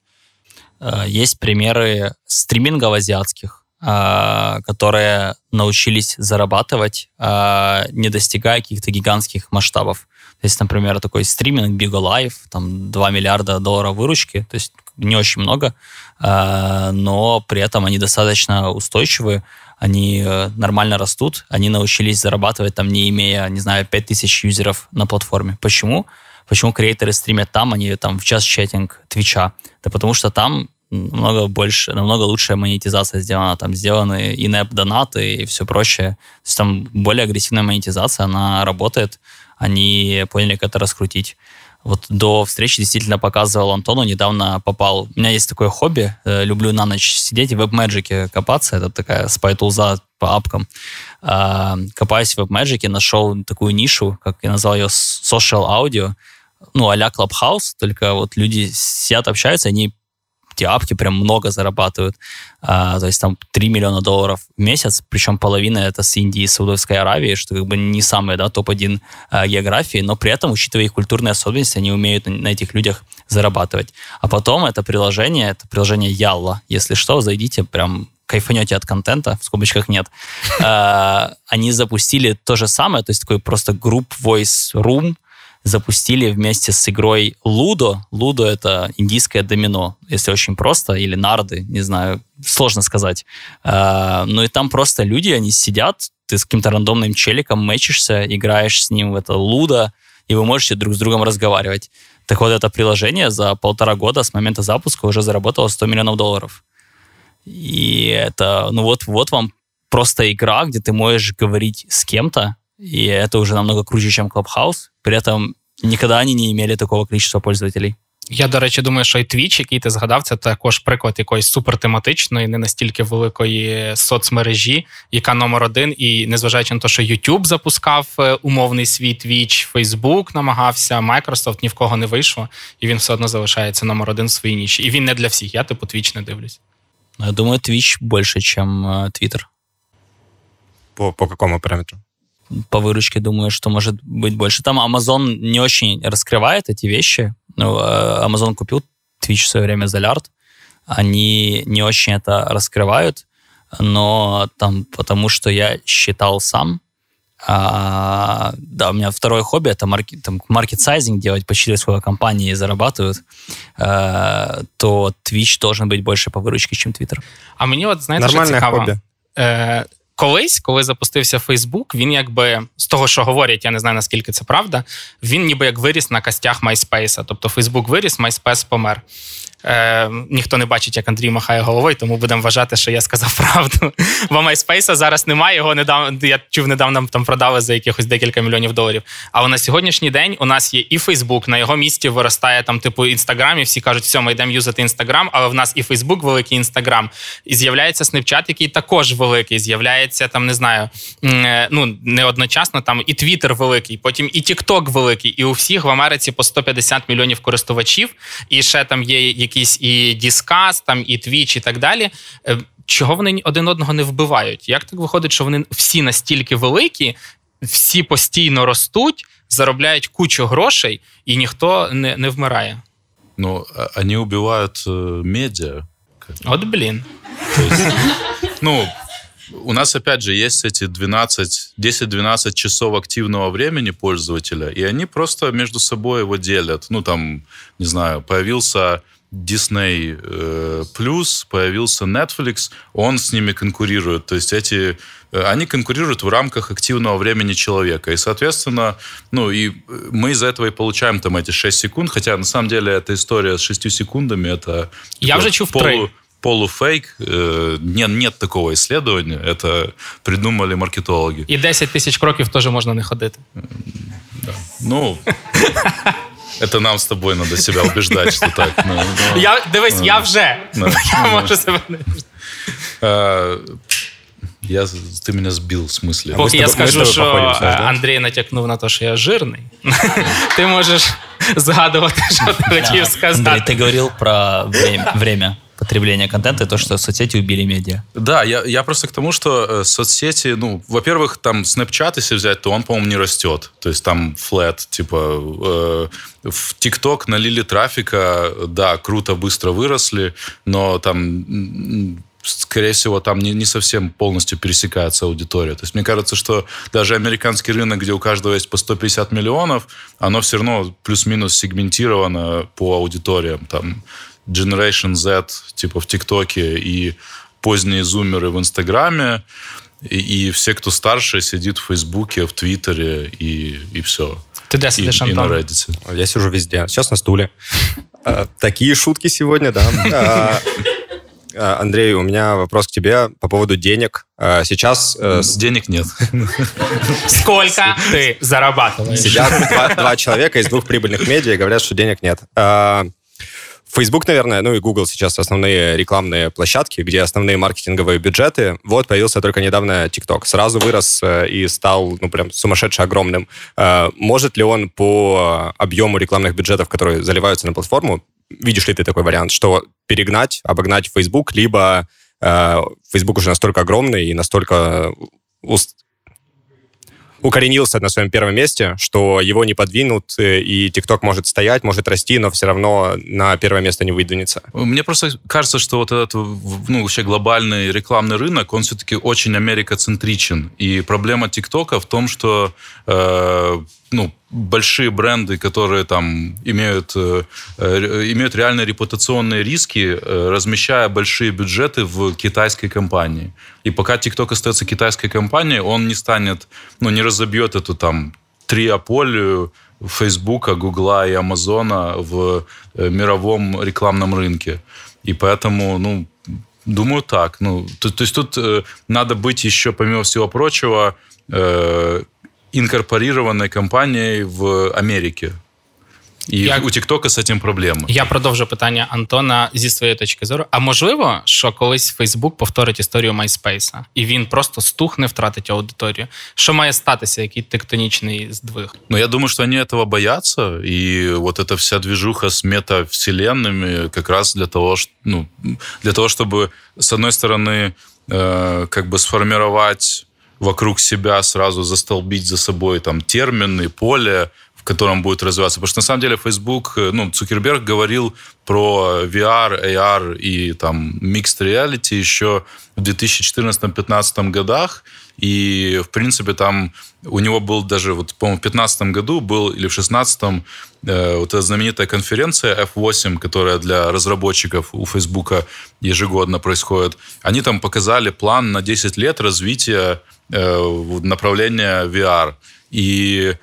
Э, есть примеры стримингов азиатских, э, которые научились зарабатывать, э, не достигая каких-то гигантских масштабов. То есть, например, такой стриминг Big Life, там 2 миллиарда долларов выручки, то есть не очень много, но при этом они достаточно устойчивы, они нормально растут, они научились зарабатывать там, не имея, не знаю, 5000 юзеров на платформе. Почему? Почему креаторы стримят там, а не там в час-чатинг Твича? Да потому что там намного больше, намного лучшая монетизация сделана. Там сделаны in-app донаты и все прочее. То есть там более агрессивная монетизация, она работает. Они поняли, как это раскрутить. Вот до встречи действительно показывал Антону, недавно попал. У меня есть такое хобби, э, люблю на ночь сидеть и в WebMagic копаться. Это такая спайтулза по апкам. Э, копаясь в WebMagic, нашел такую нишу, как я назвал ее social audio ну, а-ля Clubhouse, только вот люди сидят, общаются, они эти апки прям много зарабатывают. А, то есть там 3 миллиона долларов в месяц, причем половина это с Индии и Саудовской Аравии, что как бы не самые да, топ-1 а, географии, но при этом, учитывая их культурные особенности, они умеют на, на этих людях зарабатывать. А потом это приложение, это приложение Ялла. Если что, зайдите, прям кайфанете от контента, в скобочках нет. А, они запустили то же самое, то есть такой просто групп voice room, запустили вместе с игрой Лудо. Лудо — это индийское домино, если очень просто, или нарды, не знаю, сложно сказать. А, ну и там просто люди, они сидят, ты с каким-то рандомным челиком мэчишься, играешь с ним в это лудо, и вы можете друг с другом разговаривать. Так вот, это приложение за полтора года с момента запуска уже заработало 100 миллионов долларов. И это, ну вот, вот вам просто игра, где ты можешь говорить с кем-то, и это уже намного круче, чем Clubhouse. При этом никогда они не имели такого количества пользователей. Я, до речі, думаю, що і Twitch, який ти згадав, це також приклад якоїсь супертематичної, не настільки великої соцмережі, яка номер один. І незважаючи на те, що YouTube запускав е, умовний свій Twitch, Facebook намагався, Microsoft ні в кого не вийшло, і він все одно залишається номер один в своїй ніші. І він не для всіх. Я типу Twitch не дивлюсь. Я думаю, Twitch больше, чем э, Twitter. По, по какому параметру? По выручке думаю, что может быть больше. Там Amazon не очень раскрывает эти вещи. Ну, э, Amazon купил Twitch в свое время за лярд. Они не очень это раскрывают, но там потому что я считал сам, а, да, у меня второе хобби это маркет, там, маркет-сайзинг делать, почти сколько компании зарабатывают, а, то Twitch должен быть больше по выручке, чем Twitter. А мені, от знаєте, що Нормальне цікаво? хобі. Е, колись, коли запустився Фейсбук, він якби з того, що говорять, я не знаю наскільки це правда. Він ніби як виріс на костях MySpace. Тобто Фейсбук виріс, MySpace помер. Е, ніхто не бачить, як Андрій махає головою, тому будемо вважати, що я сказав правду. Бо MySpace зараз немає. Його недавно я чув недавно там продали за якихось декілька мільйонів доларів. Але на сьогоднішній день у нас є і Фейсбук, на його місці виростає там, типу, інстаграм, і всі кажуть, все, ми йдемо юзати інстаграм, але в нас і Фейсбук великий інстаграм. І з'являється Snapchat, який також великий. З'являється там, не знаю, е, ну не одночасно там і Twitter великий, потім і TikTok великий, і у всіх в Америці по 150 мільйонів користувачів, і ще там є якісь і Discuss, там і Twitch, і так далі. Е, Чого вони один одного не вбивають? Як так виходить, що вони всі настільки великі, всі постійно ростуть, заробляють кучу грошей, і ніхто не, не вмирає? Ну, а- они убивают э, медиа. От блін. Есть, ну, у нас, опять же, есть эти 12, 10-12 часов активного времени пользователя, и они просто между собой его делят. Ну, там, не знаю, появился Disney э, Plus, появился Netflix, он с ними конкурирует. То есть эти э, они конкурируют в рамках активного времени человека. И, соответственно, ну, и мы из-за этого и получаем там эти 6 секунд, хотя на самом деле эта история с 6 секундами, это Я такой вже чув три. полуфейк. Э, не, нет такого исследования. Это придумали маркетологи. І 10 тисяч кроків теж можна не ходити. Ну, это нам с тобой надо себя убеждать, что так. Ну, ну, Я дивись, я вже. Да. Я Ну, можу себе не э, я, ты меня сбил в смысле. Поки я тобою- ми з скажу, тобою що походимо, знаєш, е, да? Андрій натякнув на те, що я жирний. Ти можеш згадувати, що ти хотів Андрей, сказати. ты говорил про время, время потребления контента и то, что соцсети убили медиа. Да, я, я просто к тому, что э, соцсети, ну, во-первых, там Snapchat, если взять, то он, по-моему, не растет. То есть там флет, типа, э, в TikTok налили трафика, да, круто, быстро выросли, но там скорее всего, там не, не совсем полностью пересекается аудитория. То есть мне кажется, что даже американский рынок, где у каждого есть по 150 миллионов, оно все равно плюс-минус сегментировано по аудиториям. Там Generation Z, типа в ТикТоке, и поздние зумеры в Инстаграме, и, и все, кто старше, сидит в Фейсбуке, в Твиттере, и, и все. Ти де И, сидиш, и на Антон? Reddit. Я сижу везде. Сейчас на стуле. А, Такие шутки сегодня, да. А, а, Андрей, у меня вопрос к тебе по поводу денег. Сейчас э, Денег нет. Скільки ти зарабатуєш? сидят два, два человека из двух прибыльных медиа и говорят, что денег нет. Facebook, наверное, ну и Google сейчас основные рекламные площадки, где основные маркетинговые бюджеты. Вот появился только недавно TikTok. Сразу вырос э, и стал, ну, прям сумасшедше огромным. А, Может ли он по объему рекламных бюджетов, которые заливаются на платформу, видишь ли ты такой вариант, что перегнать, обогнать Facebook, либо э, Facebook уже настолько огромный и настолько укоренился на своем первом месте, что его не подвинут, э, и TikTok может стоять, может расти, но все равно на первое место не выдвинется. Мне просто кажется, что вот этот ну, вообще глобальный рекламный рынок, он все-таки очень америкоцентричен. И проблема ТикТока в том, что э, ну, большие бренды, которые там имеют, э, э, имеют реальные репутационные риски, э, размещая большие бюджеты в китайской компании. И пока TikTok остается китайской компанией, он не станет, ну, не разобьет эту там триополию Фейсбука, Гугла и Амазона в мировом рекламном рынке. И поэтому, ну, думаю, так. Ну, то, то есть тут э, надо быть еще, помимо всего прочего, э, инкорпорированной компанией в Америке. І я, у Тіктока з цим проблеми. Я продовжу питання Антона зі своєї точки зору. А можливо, що колись Фейсбук повторить історію MySpace, і він просто стухне, втратить аудиторію. Що має статися, який тектонічний здвиг? Ну, я думаю, что они этого боятся, и вот эта вся движуха с метавселенными как раз для того, что, ну, для того чтобы, с одной стороны, э, как бы сформировать вокруг себя сразу застолбить за собой там термины, поле, в котором будет развиваться. Потому что на самом деле Facebook, э, ну, Цукерберг говорил про VR, AR и там mixed reality еще в 2014-2015 годах. И, в принципе, там у него был даже, вот, по-моему, в 2015 году был, или в 2016 э, вот эта знаменитая конференция F8, которая для разработчиков у Facebook ежегодно происходит. Они там показали план на 10 лет развития э, направления VR. И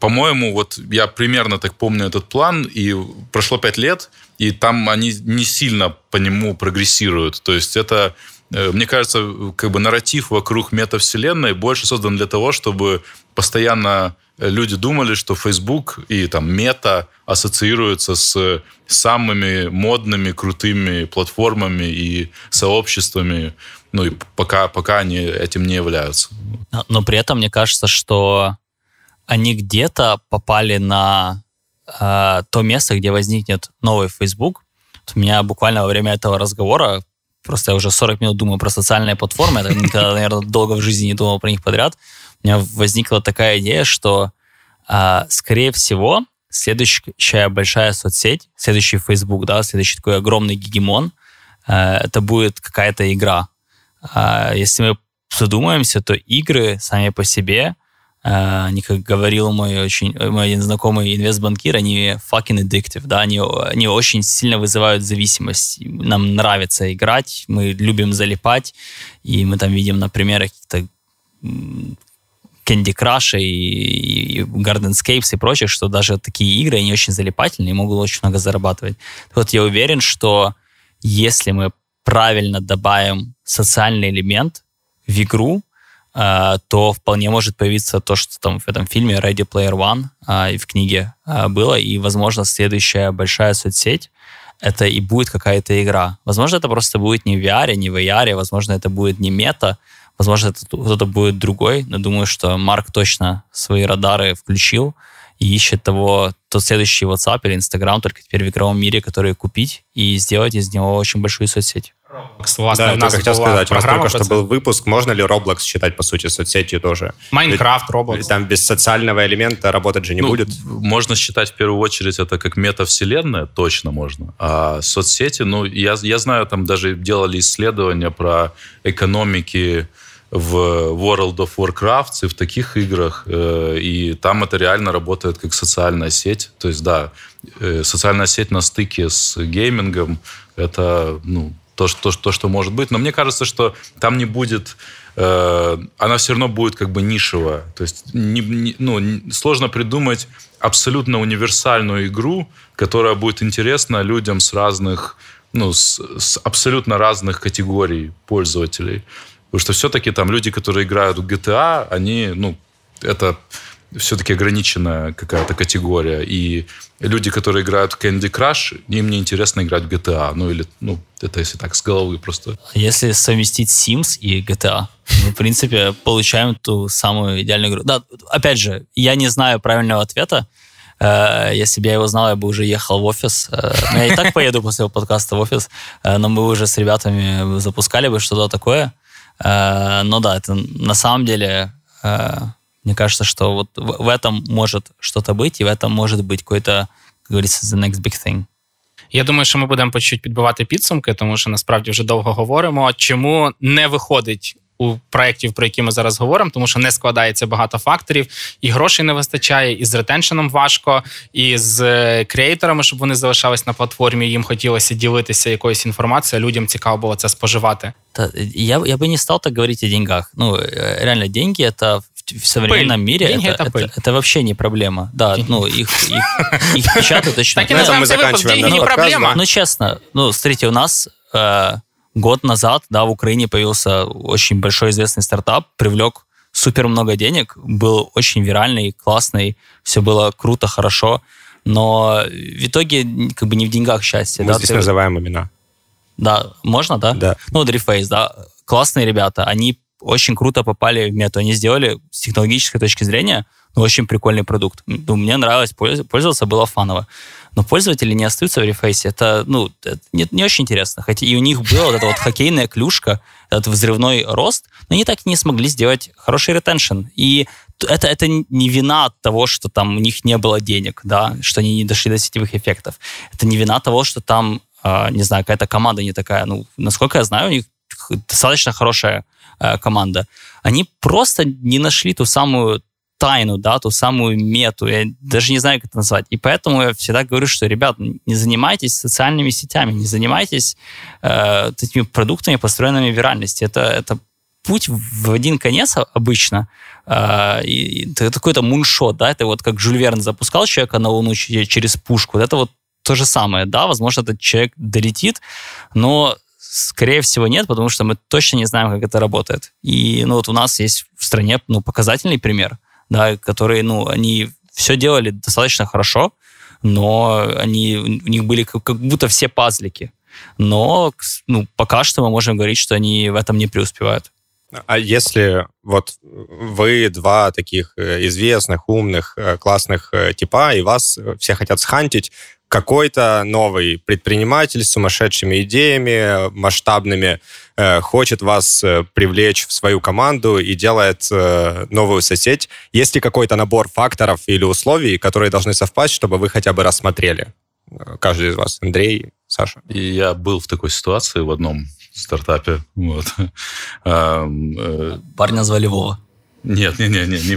по-моему, вот я примерно так помню этот план, и прошло пять лет, и там они не сильно по нему прогрессируют. То есть это, мне кажется, как бы нарратив вокруг метавселенной больше создан для того, чтобы постоянно люди думали, что Facebook и там мета ассоциируются с самыми модными, крутыми платформами и сообществами, ну и пока, пока они этим не являются. Но при этом мне кажется, что они где-то попали на э, то место, где возникнет новый Facebook. У меня буквально во время этого разговора, просто я уже 40 минут думаю про социальные платформы, я никогда, наверное, долго в жизни не думал про них подряд, у меня возникла такая идея, что, э, скорее всего, следующая большая соцсеть, следующий Facebook, да, следующий такой огромный гегемон, э, это будет какая-то игра. Э, если мы задумаемся, то игры сами по себе — они, как говорил мой очень мой один знакомый инвестбанкир, они fucking addictive, да, они, они очень сильно вызывают зависимость. Нам нравится играть, мы любим залипать, и мы там видим на примерах каких-то Candy Crush и, и Gardenscapes и прочих, что даже такие игры, они очень залипательные и могут очень много зарабатывать. Вот я уверен, что если мы правильно добавим социальный элемент в игру, то вполне может появиться то, что там в этом фильме Ready Player One а, и в книге а, было, и, возможно, следующая большая соцсеть это и будет какая-то игра. Возможно, это просто будет не в VR, не в AR, возможно, это будет не мета, возможно, это кто-то будет другой, но думаю, что Марк точно свои радары включил и ищет того, тот следующий WhatsApp или Instagram, только теперь в игровом мире, который купить и сделать из него очень большую соцсеть. Власне, да, я хотел сказать, у нас только что был выпуск, можно ли Roblox считать, по сути, соцсетью тоже? Майнкрафт, Roblox. Там без социального элемента работать же не ну, будет. Можно считать в первую очередь это как метавселенная, точно можно. А соцсети, ну, я, я знаю, там даже делали исследования про экономики в World of Warcraft и в таких играх, э, и там это реально работает как социальная сеть. То есть, да, э, социальная сеть на стыке с геймингом, это, ну, то, что, то, что может быть. Но мне кажется, что там не будет... Э, она все равно будет как бы нишевая. То есть не, не, ну, сложно придумать абсолютно универсальную игру, которая будет интересна людям с разных, ну, с, с абсолютно разных категорий пользователей. Потому что все-таки там люди, которые играют в GTA, они, ну, это все-таки ограниченная какая-то категория. И люди, которые играют в Candy Crush, им не интересно играть в GTA. Ну, или, ну, это если так, с головы просто. Если совместить Sims и GTA, мы, в принципе, получаем ту самую идеальную игру. Да, опять же, я не знаю правильного ответа. Э, если бы я его знал, я бы уже ехал в офис. Э, я и так поеду после подкаста в офис, э, но мы уже с ребятами запускали бы что-то такое. Но да, это на самом деле мне кажется, что вот в, в этом может что-то быть, и в этом может быть какой-то, как говорится, the next big thing. Я думаю, що ми будемо по чуть підбивати підсумки, тому що насправді вже довго говоримо. Чому не виходить у проєктів, про які ми зараз говоримо, тому що не складається багато факторів, і грошей не вистачає, і з ретеншеном важко, і з креаторами, щоб вони залишались на платформі. Їм хотілося ділитися якоюсь інформацією. Людям цікаво було це споживати. Да, я, я бы не стал так говорить о деньгах. Ну, э, реально, деньги это в современном пыль. мире Деньги это, это, пыль. это, это вообще не проблема. Да, ну, их, их, их печатают очень Так и На на этом мы самом деле заканчиваем деньги наш не подкаст, проблема. Ну, честно, ну, смотрите, у нас э, год назад, да, в Украине появился очень большой известный стартап, привлек супер много денег, был очень виральный, классный, все было круто, хорошо, но в итоге как бы не в деньгах счастье. Мы да, здесь ты- называем имена. Да, можно, да? Да. Ну, Driftface, да, классные ребята, они очень круто попали в мету, они сделали с технологической точки зрения ну, очень прикольный продукт. Ну, мне нравилось польз- пользоваться, было фаново. Но пользователи не остаются в рефейсе, это, ну, это не, не очень интересно. Хотя и у них была вот эта вот хоккейная клюшка, этот взрывной рост, но они так и не смогли сделать хороший ретеншн. И это, это не вина от того, что там у них не было денег, да, что они не дошли до сетевых эффектов. Это не вина того, что там, а, не знаю, какая-то команда не такая. Ну, насколько я знаю, у них достаточно хорошая э, команда. Они просто не нашли ту самую тайну, да, ту самую мету. Я даже не знаю, как это назвать. И поэтому я всегда говорю, что, ребят, не занимайтесь социальными сетями, не занимайтесь э, этими продуктами, построенными виральности. Это, это путь в один конец обычно. Э, и, и это какой-то муншот, да, это вот как Жюль Верн запускал человека на Луну че- через пушку. Это вот то же самое, да, возможно, этот человек долетит, но скорее всего нет, потому что мы точно не знаем, как это работает. И ну вот у нас есть в стране ну показательный пример, да, которые ну они все делали достаточно хорошо, но они у них были как, будто все пазлики. Но ну, пока что мы можем говорить, что они в этом не преуспевают. А если вот вы два таких э, известных, умных, э, классных э, типа, и вас все хотят схантить, какой-то новый предприниматель с сумасшедшими идеями, масштабными, э, хочет вас э, привлечь в свою команду и делает э, новую соцсеть. Есть ли какой-то набор факторов или условий, которые должны совпасть, чтобы вы хотя бы рассмотрели? Э, Каждый из вас. Андрей, Саша. И я был в такой ситуации в одном стартапе. Вот. Э, Парня звали Вова. Нет, не, не, не, не,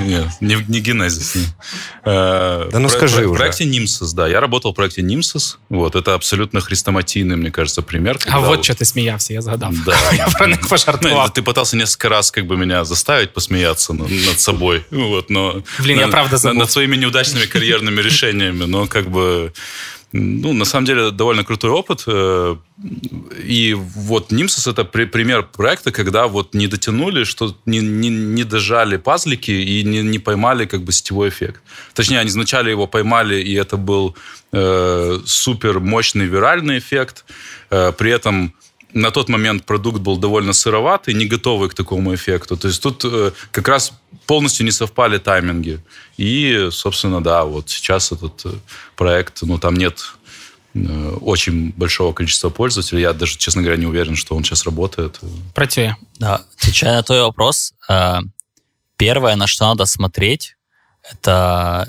не, не, не Genesis. не. Э, Да ну про- скажи в уже. проекте Nimsys, да. Я работал в проекте Nimsys. Вот, это абсолютно хрестоматийный, мне кажется, пример. А когда от що ти сміявся, я згадав. Да. Я про них Ну, пожартував. ты пытался несколько раз как бы меня заставить посмеяться над, над собой, вот, но Блин, я над- правда забыл. над своими неудачными карьерными решениями, но как бы ну, на самом деле, довольно крутой опыт. э, И вот Нимсос это при- пример проекта, когда вот не дотянули, что не, не, не дожали пазлики и не, не поймали как бы сетевой эффект. Точнее, они вначале его поймали, и это был э, супер мощный виральный эффект. Э, при этом на тот момент продукт был довольно сыроватый, не готовый к такому эффекту. То есть тут э, как раз полностью не совпали тайминги. И, собственно, да, вот сейчас этот э, проект, ну, там нет э, очень большого количества пользователей. Я даже, честно говоря, не уверен, что он сейчас работает. Працює. Да, отвечая на твой вопрос, первое, на что надо смотреть, это,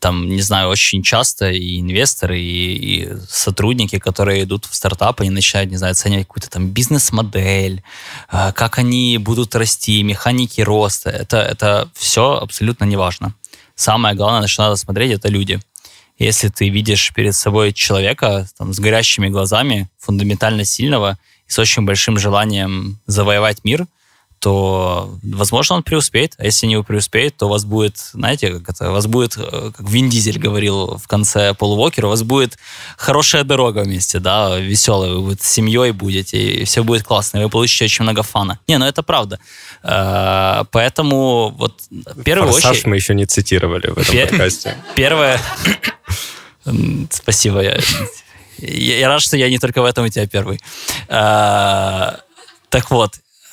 там, не знаю, очень часто и инвесторы, и, и сотрудники, которые идут в стартап, они начинают, не знаю, оценивать какую-то там бизнес-модель, э, как они будут расти, механики роста. Это, это все абсолютно не важно. Самое главное, на что надо смотреть, это люди. Если ты видишь перед собой человека там, с горящими глазами, фундаментально сильного и с очень большим желанием завоевать мир, то, возможно, он преуспеет. А если не преуспеет, то у вас будет, знаете, как это, у вас будет, э, как Вин Дизель говорил в конце Полу Уокера, у вас будет хорошая дорога вместе, да, веселая, вы вот с семьей будете, и все будет классно, и вы получите очень много фана. Не, ну это правда. Э, Поэтому вот в первую Форсаж очередь... мы еще не цитировали в этом Пе- подкасте. Первое... Спасибо. Я, рад, что я не только в этом у тебя первый. А, Так вот,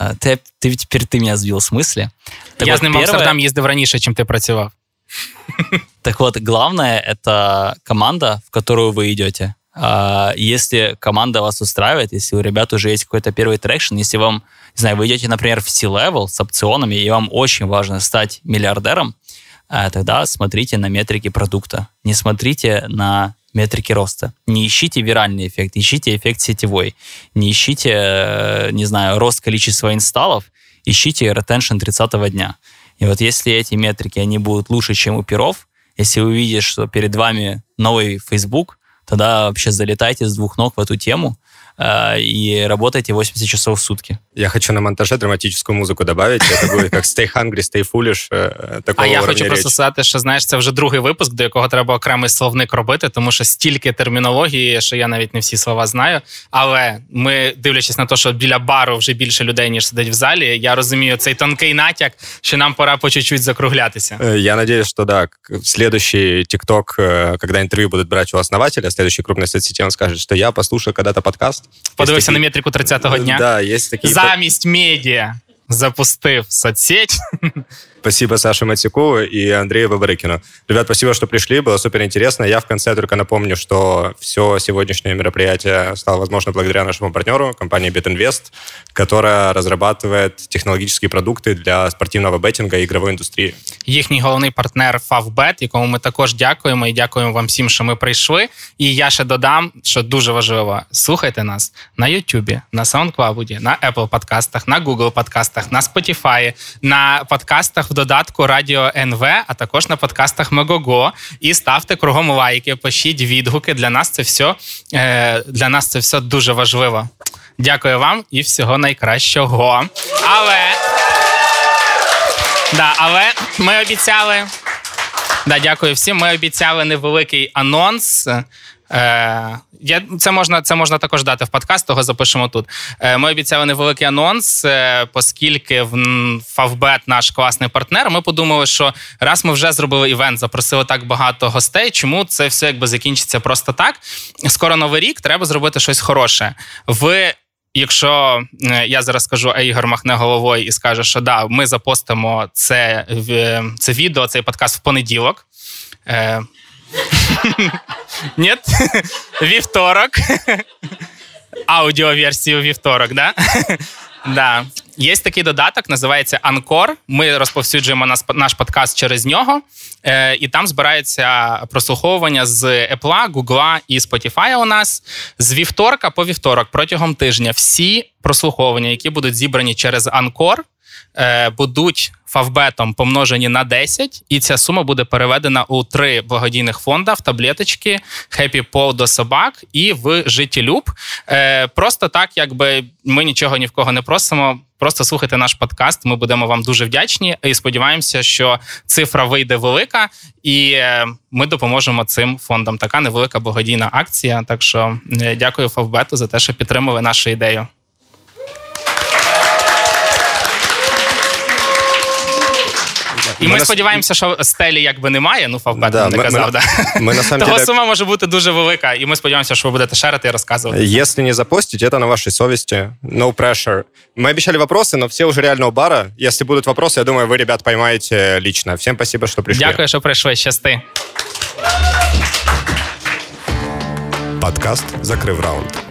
а, ты, ты теперь ты меня сбил с мысли. Так я вот, з ним в первое- Амстердам їздив раніше, чим ти працював. Так вот, главное это команда, в которую вы идете. А, Если команда вас устраивает, если у ребят уже есть какой-то первый трекшн, если вам, не знаю, вы идете, например, в C-level с опционами, и вам очень важно стать миллиардером, а, тогда смотрите на метрики продукта. Не смотрите на метрики роста. Не ищите виральный эффект, ищите эффект сетевой. Не ищите, э, не знаю, рост количества инсталлов, ищите retention 30 дня. И вот если эти метрики, они будут лучше, чем у перов, если вы видите, что перед вами новый Facebook, тогда вообще залетайте с двух ног в эту тему – и работаете 80 часов в сутки. Я хочу на монтаже драматическую музику добавить. Это буде як Stay Hungry, Stay Foolish. Э, такого А я хочу речі. просто сказати, що знаєш, це вже другий випуск, до якого треба окремий словник робити, тому що стільки термінології, що я навіть не всі слова знаю. Але ми, дивлячись на те, що біля бару вже більше людей, ніж сидить в залі, я розумію цей тонкий натяк, що нам пора по чуть-чуть закруглятися. Э, Я надеюсь, что да, следующий ТикТок, э, когда интервью будут брать у основателя, следующей крупной соцсети, он скажет, что я послушал когда-то подкаст. Подивився на метрику 30-го дня. Да, есть такие... Замість медіа запустив соцсеть. Спасибо Саше Матику и Андрею Бабарыкину. Ребят, спасибо, что пришли, было супер интересно. Я в конце только напомню, что все сегодняшнее мероприятие стало возможно благодаря нашему партнеру, компании BetInvest, которая разрабатывает технологические продукты для спортивного беттинга и игровой индустрии. Їхній головний партнер Favbet, якому ми також дякуємо і дякуємо вам всім, що ми прийшли. І я ще додам, що дуже важливо: слухайте нас на YouTube, на SoundCloud, на Apple подкастах, на Google подкастах, на Spotify, на подкастах Додатку Радіо НВ, а також на подкастах Мегого. І ставте кругом лайки, пишіть відгуки. Для нас це все для нас це все дуже важливо. Дякую вам і всього найкращого. Але да, але ми обіцяли. Да, дякую всім. Ми обіцяли невеликий анонс. Е, я, Це можна це можна також дати в подкаст, того запишемо тут. Е, Ми обіцяли невеликий анонс, е, оскільки в Favbet наш класний партнер. Ми подумали, що раз ми вже зробили івент, запросили так багато гостей, чому це все якби закінчиться просто так. Скоро новий рік, треба зробити щось хороше. Ви Якщо я зараз скажу, а Ігор махне головою і скаже, що да, ми запостимо це це відео, цей подкаст в понеділок. Ні? Вівторок. Аудіоверсію вівторок, да? Да. Є такий додаток, називається Анкор. Ми розповсюджуємо наш подкаст через нього, е, і там збирається прослуховування з Apple, Google і Spotify у нас з вівторка по вівторок протягом тижня. Всі прослуховування, які будуть зібрані через Анкор, будуть фавбетом помножені на 10, і ця сума буде переведена у три благодійних фонда в таблеточки Happy Paw до собак і в життєлюб. Е, Просто так, якби ми нічого ні в кого не просимо. Просто слухайте наш подкаст. Ми будемо вам дуже вдячні і сподіваємося, що цифра вийде велика, і е, ми допоможемо цим фондам. Така невелика благодійна акція. Так що е, дякую Фавбету за те, що підтримали нашу ідею. І ми, ми сподіваємося, що стелі якби немає. Ну, Фавбет да, не ми, казав. Ми, да. ми, на самом Того деле... сума може бути дуже велика, і ми сподіваємося, що ви будете шерити і розказувати. Если не запостить, это на вашей совести. No pressure. Мы обещали вопросы, но все уже реального бара. Если будут вопросы, я думаю, вы, ребят, поймаете лично. Всем спасибо, что пришли. Дякую, що прийшли. Щасти. Подкаст «Закрив раунд».